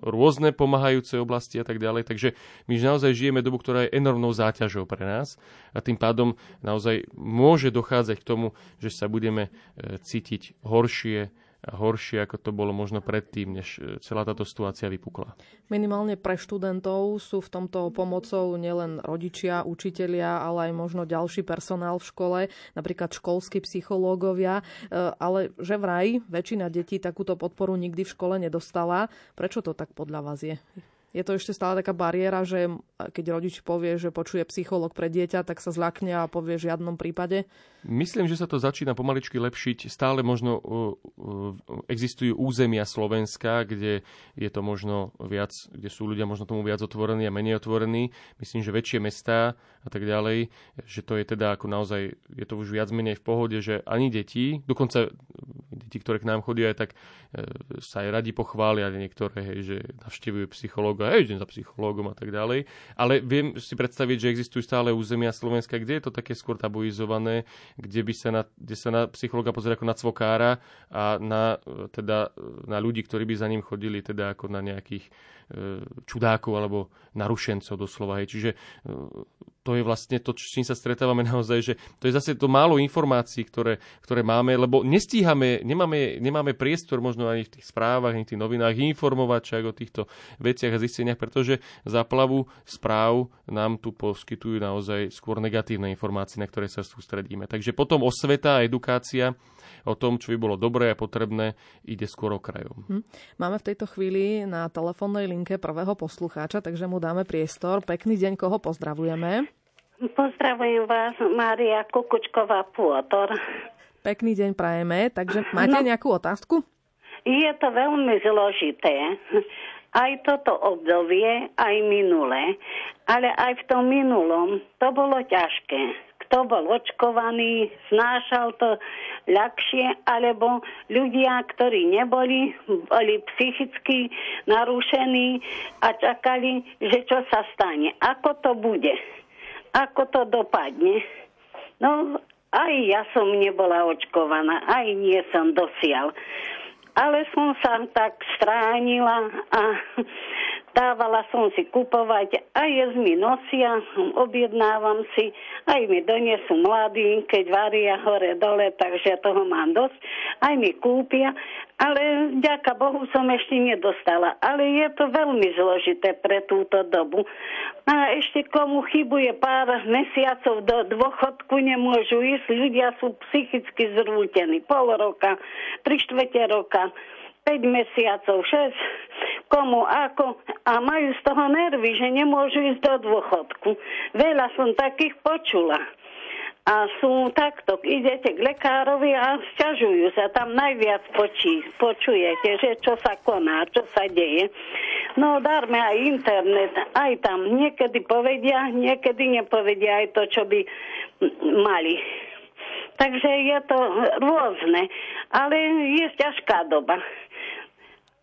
rôzne pomáhajúce oblasti a tak ďalej, takže my naozaj žijeme dobu, ktorá je enormnou záťažou pre nás a tým pádom naozaj môže dochádzať k tomu, že sa budeme e, cítiť horšie, horšie, ako to bolo možno predtým, než e, celá táto situácia vypukla. Minimálne pre študentov sú v tomto pomocou nielen rodičia, učitelia, ale aj možno ďalší personál v škole, napríklad školskí psychológovia, e, ale že vraj väčšina detí takúto podporu nikdy v škole nedostala. Prečo to tak podľa vás je? Je to ešte stále taká bariéra, že keď rodič povie, že počuje psycholog pre dieťa, tak sa zlakne a povie v žiadnom prípade? Myslím, že sa to začína pomaličky lepšiť. Stále možno existujú územia Slovenska, kde je to možno viac, kde sú ľudia možno tomu viac otvorení a menej otvorení. Myslím, že väčšie mestá a tak ďalej, že to je teda ako naozaj, je to už viac menej v pohode, že ani deti, dokonca deti, ktoré k nám chodia, tak e, sa aj radi pochvália niektoré, hej, že navštevujú psychológa, hej, idem za psychológom a tak ďalej. Ale viem si predstaviť, že existujú stále územia Slovenska, kde je to také skôr tabuizované, kde, by sa na, kde sa na psychológa pozrie ako na cvokára a na, teda, na ľudí, ktorí by za ním chodili teda ako na nejakých E, čudákov alebo narušencov doslova. Hej. Čiže e, to je vlastne to, s čím sa stretávame naozaj, že to je zase to málo informácií, ktoré, ktoré máme, lebo nestíhame, nemáme, nemáme priestor možno ani v tých správach, ani v tých novinách informovať čak o týchto veciach a zisteniach, pretože záplavu správ nám tu poskytujú naozaj skôr negatívne informácie, na ktoré sa sústredíme. Takže potom osveta a edukácia o tom, čo by bolo dobré a potrebné, ide skôr okrajom. Hm. Máme v tejto chvíli na telefónnej linke prvého poslucháča, takže mu dáme priestor. Pekný deň, koho pozdravujeme? Pozdravujem vás, Mária Kukučková Pôtor. Pekný deň prajeme, takže máte no, nejakú otázku? Je to veľmi zložité. Aj toto obdobie, aj minulé. Ale aj v tom minulom to bolo ťažké kto bol očkovaný, znášal to ľahšie, alebo ľudia, ktorí neboli, boli psychicky narušení a čakali, že čo sa stane, ako to bude, ako to dopadne. No, aj ja som nebola očkovaná, aj nie som dosial. Ale som sa tak stránila a Dávala som si kupovať, aj jesť mi nosia, objednávam si, aj mi donesú mladí, keď varia hore dole, takže toho mám dosť, aj mi kúpia, ale ďaká Bohu som ešte nedostala. Ale je to veľmi zložité pre túto dobu. A ešte komu chybuje pár mesiacov do dôchodku, nemôžu ísť. Ľudia sú psychicky zrútení. Pol roka, tri štvrte roka. 5 mesiacov, 6, komu ako a majú z toho nervy, že nemôžu ísť do dôchodku. Veľa som takých počula a sú takto, idete k lekárovi a sťažujú sa, tam najviac počí, počujete, že čo sa koná, čo sa deje. No darme aj internet, aj tam niekedy povedia, niekedy nepovedia aj to, čo by mali. Takže je to rôzne, ale je ťažká doba.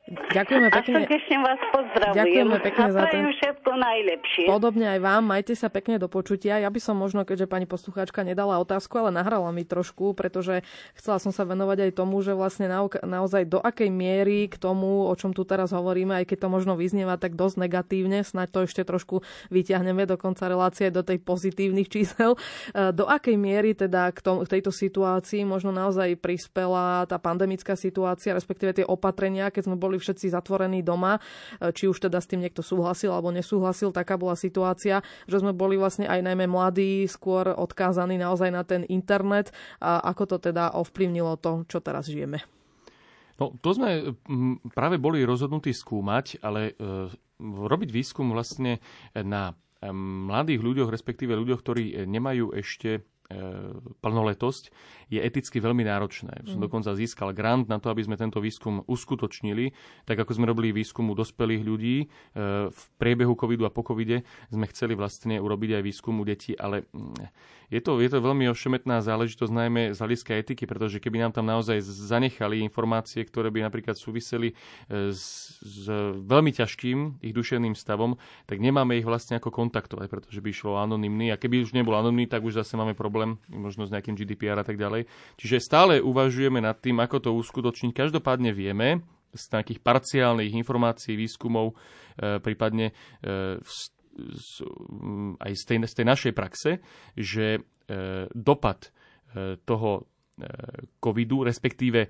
Ďakujeme pekne. A srdečne vás pozdravujem. Ďakujeme pekne a za to. všetko najlepšie. Podobne aj vám. Majte sa pekne do počutia. Ja by som možno, keďže pani poslucháčka nedala otázku, ale nahrala mi trošku, pretože chcela som sa venovať aj tomu, že vlastne naozaj do akej miery k tomu, o čom tu teraz hovoríme, aj keď to možno vyznieva tak dosť negatívne, snáď to ešte trošku vyťahneme do konca relácie do tej pozitívnych čísel. E, do akej miery teda k, tom, k tejto situácii možno naozaj prispela tá pandemická situácia, respektíve tie opatrenia, keď sme boli všetci zatvorení doma, e, či už teda s tým niekto súhlasil alebo nesúhlasil, taká bola situácia, že sme boli vlastne aj najmä mladí skôr odkázaní naozaj na ten internet a ako to teda ovplyvnilo to, čo teraz žijeme. No, to sme práve boli rozhodnutí skúmať, ale e, robiť výskum vlastne na mladých ľuďoch, respektíve ľuďoch, ktorí nemajú ešte E, plnoletosť je eticky veľmi náročné. Mm. Som dokonca získal grant na to, aby sme tento výskum uskutočnili. Tak ako sme robili výskum u dospelých ľudí e, v priebehu covidu a po covide, sme chceli vlastne urobiť aj výskum u detí, ale mm, je to, je to veľmi ošemetná záležitosť, najmä z hľadiska etiky, pretože keby nám tam naozaj zanechali informácie, ktoré by napríklad súviseli e, s, s veľmi ťažkým ich duševným stavom, tak nemáme ich vlastne ako kontaktovať, pretože by išlo anonymný. A keby už nebol anonymný, tak už zase máme problém, možno s nejakým GDPR a tak ďalej. Čiže stále uvažujeme nad tým, ako to uskutočniť. Každopádne vieme, z takých parciálnych informácií, výskumov, e, prípadne e, Mm, aj z tej, z tej našej praxe, že e, dopad toho covidu, respektíve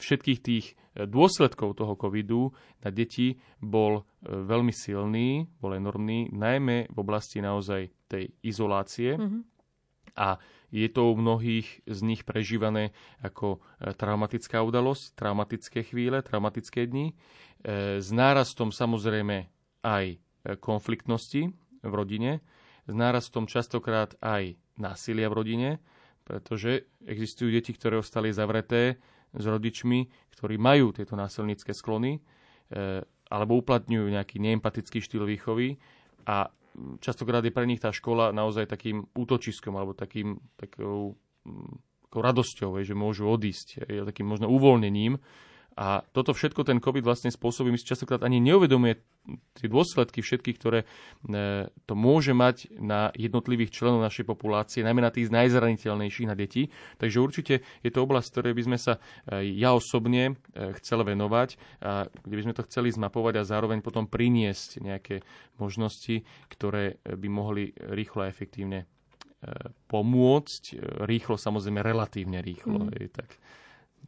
všetkých tých dôsledkov toho covidu na deti bol veľmi silný, bol enormný, najmä v oblasti naozaj tej izolácie. Mm-hmm. A je to u mnohých z nich prežívané ako traumatická udalosť, traumatické chvíle, traumatické dni. S nárastom samozrejme aj konfliktnosti v rodine, s nárastom častokrát aj násilia v rodine, pretože existujú deti, ktoré ostali zavreté s rodičmi, ktorí majú tieto násilnícke sklony e, alebo uplatňujú nejaký neempatický štýl výchovy a častokrát je pre nich tá škola naozaj takým útočiskom alebo takým, takou, takou radosťou, že môžu odísť, takým možno uvoľnením a toto všetko ten COVID vlastne spôsobí, my si častokrát ani neuvedomuje tie dôsledky všetky, ktoré e, to môže mať na jednotlivých členov našej populácie, najmä na tých najzraniteľnejších, na deti. Takže určite je to oblasť, ktorej by sme sa e, ja osobne e, chcel venovať, a kde by sme to chceli zmapovať a zároveň potom priniesť nejaké možnosti, ktoré by mohli rýchlo a efektívne pomôcť. Rýchlo, samozrejme relatívne rýchlo. Mm. Je, tak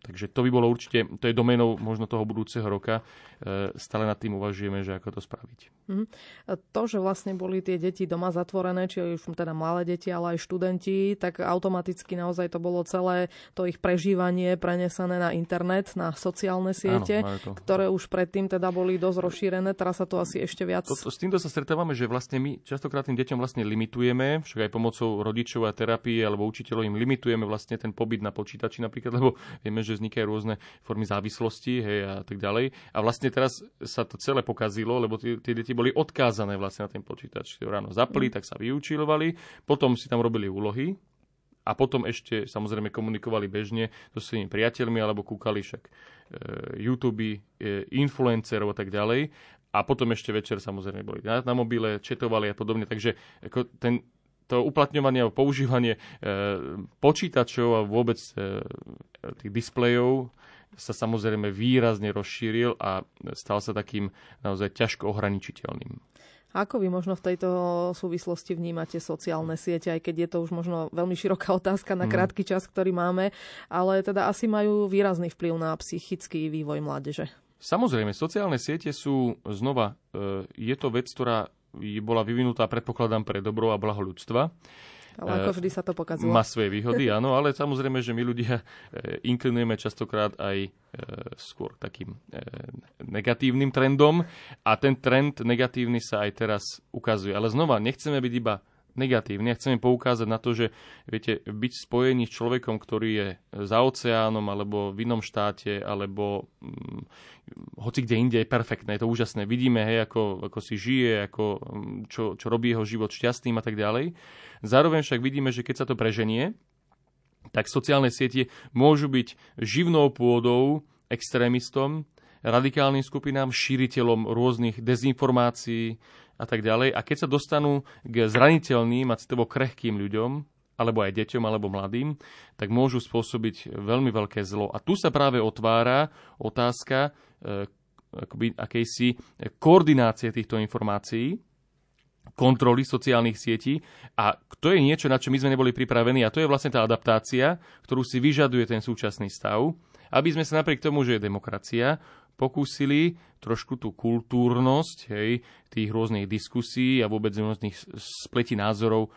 Takže to by bolo určite, to je domenou možno toho budúceho roka. E, stále nad tým uvažujeme, že ako to spraviť. Mm. To, že vlastne boli tie deti doma zatvorené, či už teda malé deti, ale aj študenti, tak automaticky naozaj to bolo celé to ich prežívanie prenesené na internet, na sociálne siete, Áno, ktoré už predtým teda boli dosť rozšírené, teraz sa to asi ešte viac... To, to, s týmto sa stretávame, že vlastne my častokrát tým deťom vlastne limitujeme, však aj pomocou rodičov a terapie alebo učiteľov im limitujeme vlastne ten pobyt na počítači napríklad, lebo vieme, že vznikajú rôzne formy závislosti hej, a tak ďalej. A vlastne teraz sa to celé pokazilo, lebo tie, tie deti boli odkázané vlastne na ten počítač. Ráno zapli, mm. tak sa vyučilovali, potom si tam robili úlohy, a potom ešte samozrejme komunikovali bežne so svojimi priateľmi alebo kúkali však e, YouTube, e, influencerov a tak ďalej. A potom ešte večer samozrejme boli na, na mobile, četovali a podobne. Takže ako ten, to uplatňovanie alebo používanie e, počítačov a vôbec e, tých displejov sa samozrejme výrazne rozšíril a stal sa takým naozaj ťažko ohraničiteľným. Ako vy možno v tejto súvislosti vnímate sociálne siete, aj keď je to už možno veľmi široká otázka na mm. krátky čas, ktorý máme, ale teda asi majú výrazný vplyv na psychický vývoj mládeže. Samozrejme, sociálne siete sú znova, e, je to vec, ktorá bola vyvinutá, predpokladám, pre dobro a blaho ľudstva. Ale ako vždy sa to pokazilo. Má svoje výhody, áno, ale samozrejme, že my ľudia e, inklinujeme častokrát aj e, skôr takým e, negatívnym trendom a ten trend negatívny sa aj teraz ukazuje. Ale znova, nechceme byť iba negatívne. Chceme poukázať na to, že viete, byť spojený s človekom, ktorý je za oceánom alebo v inom štáte alebo hm, hoci kde inde je perfektné, je to úžasné. Vidíme, hej, ako, ako si žije, ako, mm, čo, čo robí jeho život šťastným a tak ďalej. Zároveň však vidíme, že keď sa to preženie, tak sociálne siete môžu byť živnou pôdou extrémistom, radikálnym skupinám, šíriteľom rôznych dezinformácií a tak ďalej. A keď sa dostanú k zraniteľným a citovo krehkým ľuďom, alebo aj deťom, alebo mladým, tak môžu spôsobiť veľmi veľké zlo. A tu sa práve otvára otázka e, akoby akejsi koordinácie týchto informácií, kontroly sociálnych sietí a to je niečo, na čo my sme neboli pripravení a to je vlastne tá adaptácia, ktorú si vyžaduje ten súčasný stav, aby sme sa napriek tomu, že je demokracia, pokúsili trošku tú kultúrnosť hej, tých rôznych diskusí a vôbec rôznych spletí názorov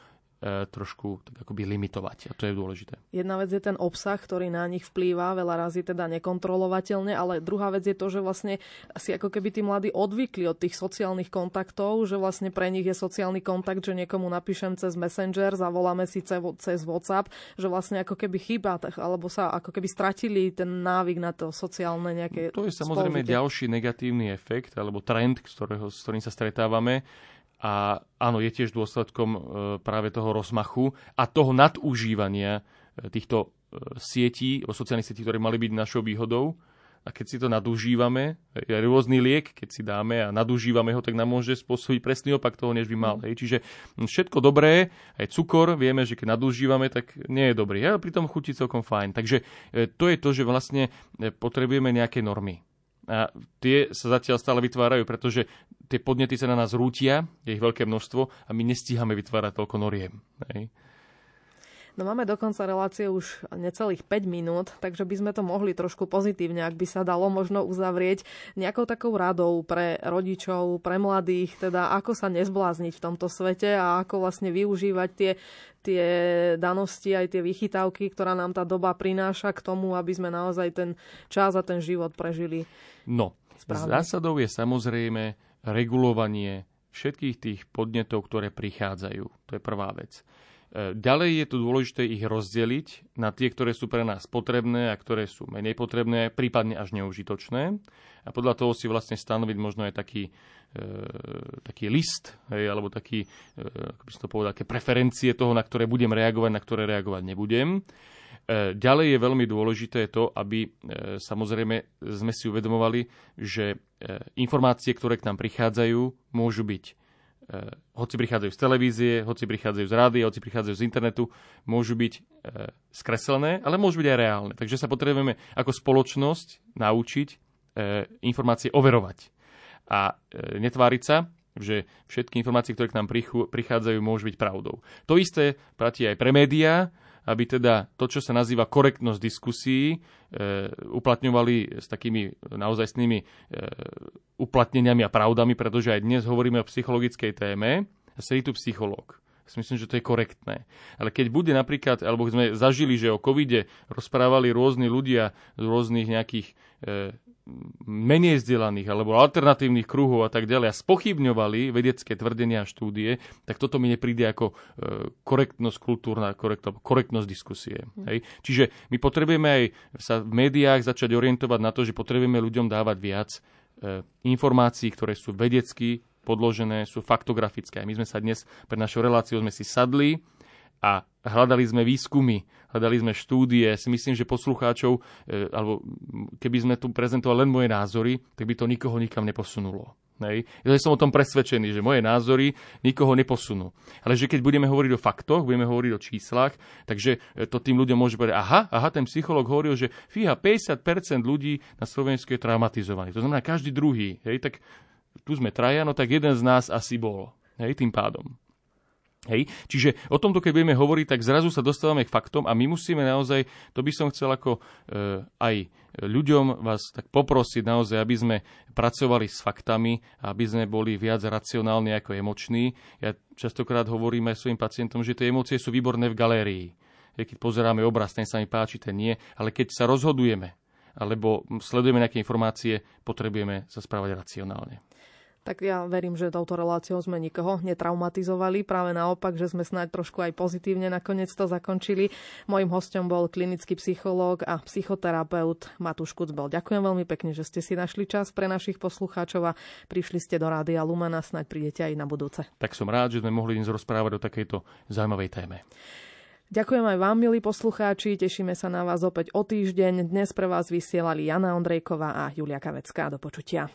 trošku tak akoby limitovať. A to je dôležité. Jedna vec je ten obsah, ktorý na nich vplýva, veľa razy teda nekontrolovateľne, ale druhá vec je to, že vlastne si ako keby tí mladí odvykli od tých sociálnych kontaktov, že vlastne pre nich je sociálny kontakt, že niekomu napíšem cez Messenger, zavoláme si cez WhatsApp, že vlastne ako keby chýba, alebo sa ako keby stratili ten návyk na to sociálne nejaké To je samozrejme spolužite. ďalší negatívny efekt, alebo trend, s, ktorého, s ktorým sa stretávame a áno, je tiež dôsledkom e, práve toho rozmachu a toho nadužívania e, týchto e, sietí, sociálnych sietí, ktoré mali byť našou výhodou. A keď si to nadužívame, je rôzny liek, keď si dáme a nadužívame ho, tak nám môže spôsobiť presný opak toho, než by mal. Hej. Čiže všetko dobré, aj cukor, vieme, že keď nadužívame, tak nie je dobrý. Ale pritom chutí celkom fajn. Takže to je to, že vlastne potrebujeme nejaké normy. A tie sa zatiaľ stále vytvárajú, pretože tie podnety sa na nás rútia, je ich veľké množstvo a my nestíhame vytvárať toľko noriem. Hej. No máme dokonca relácie už necelých 5 minút, takže by sme to mohli trošku pozitívne, ak by sa dalo možno uzavrieť nejakou takou radou pre rodičov, pre mladých, teda ako sa nezblázniť v tomto svete a ako vlastne využívať tie, tie danosti, aj tie vychytávky, ktorá nám tá doba prináša k tomu, aby sme naozaj ten čas a ten život prežili. No, správne. zásadou je samozrejme regulovanie všetkých tých podnetov, ktoré prichádzajú. To je prvá vec. E, ďalej je tu dôležité ich rozdeliť na tie, ktoré sú pre nás potrebné a ktoré sú menej potrebné, prípadne až neužitočné. A podľa toho si vlastne stanoviť možno aj taký, e, taký list, hej, alebo taký, e, ako by som to povedal, také preferencie toho, na ktoré budem reagovať, na ktoré reagovať nebudem. E, ďalej je veľmi dôležité to, aby e, samozrejme sme si uvedomovali, že e, informácie, ktoré k nám prichádzajú, môžu byť hoci prichádzajú z televízie, hoci prichádzajú z rády, hoci prichádzajú z internetu, môžu byť eh, skreslené, ale môžu byť aj reálne. Takže sa potrebujeme ako spoločnosť naučiť eh, informácie overovať. A netváriť sa, že všetky informácie, ktoré k nám prichádzajú, môžu byť pravdou. To isté platí aj pre médiá, aby teda to, čo sa nazýva korektnosť diskusí, e, uplatňovali s takými naozajstnými e, uplatneniami a pravdami, pretože aj dnes hovoríme o psychologickej téme a sedí tu psychológ. Myslím, že to je korektné. Ale keď bude napríklad, alebo sme zažili, že o covide rozprávali rôzni ľudia z rôznych nejakých e, menej vzdelaných alebo alternatívnych kruhov a tak ďalej a spochybňovali vedecké tvrdenia a štúdie, tak toto mi nepríde ako e, korektnosť kultúrna, korektnosť diskusie. Hm. Hej. Čiže my potrebujeme aj sa v médiách začať orientovať na to, že potrebujeme ľuďom dávať viac e, informácií, ktoré sú vedecky podložené, sú faktografické. My sme sa dnes pre našou reláciu sme si sadli a hľadali sme výskumy, hľadali sme štúdie. Si myslím, že poslucháčov, e, alebo keby sme tu prezentovali len moje názory, tak by to nikoho nikam neposunulo. Hej. Ja som o tom presvedčený, že moje názory nikoho neposunú. Ale že keď budeme hovoriť o faktoch, budeme hovoriť o číslach, takže e, to tým ľuďom môže povedať, aha, aha, ten psychológ hovoril, že fíha, 50% ľudí na Slovensku je traumatizovaných. To znamená každý druhý. Hej, tak tu sme traja, no tak jeden z nás asi bol. Hej, tým pádom. Hej? Čiže o tomto, keď budeme hovoriť, tak zrazu sa dostávame k faktom a my musíme naozaj, to by som chcel ako e, aj ľuďom vás tak poprosiť naozaj, aby sme pracovali s faktami, aby sme boli viac racionálni ako emoční. Ja častokrát hovorím aj svojim pacientom, že tie emócie sú výborné v galérii. Keď pozeráme obraz, ten sa mi páči, ten nie, ale keď sa rozhodujeme alebo sledujeme nejaké informácie, potrebujeme sa správať racionálne. Tak ja verím, že touto reláciou sme nikoho netraumatizovali, práve naopak, že sme snáď trošku aj pozitívne nakoniec to zakončili. Mojím hostom bol klinický psychológ a psychoterapeut Matúš Kucbel. Ďakujem veľmi pekne, že ste si našli čas pre našich poslucháčov a prišli ste do Rádia Lumana, snáď prídete aj na budúce. Tak som rád, že sme mohli dnes rozprávať o takejto zaujímavej téme. Ďakujem aj vám, milí poslucháči, tešíme sa na vás opäť o týždeň. Dnes pre vás vysielali Jana Ondrejková a Julia Kavecká. Do počutia.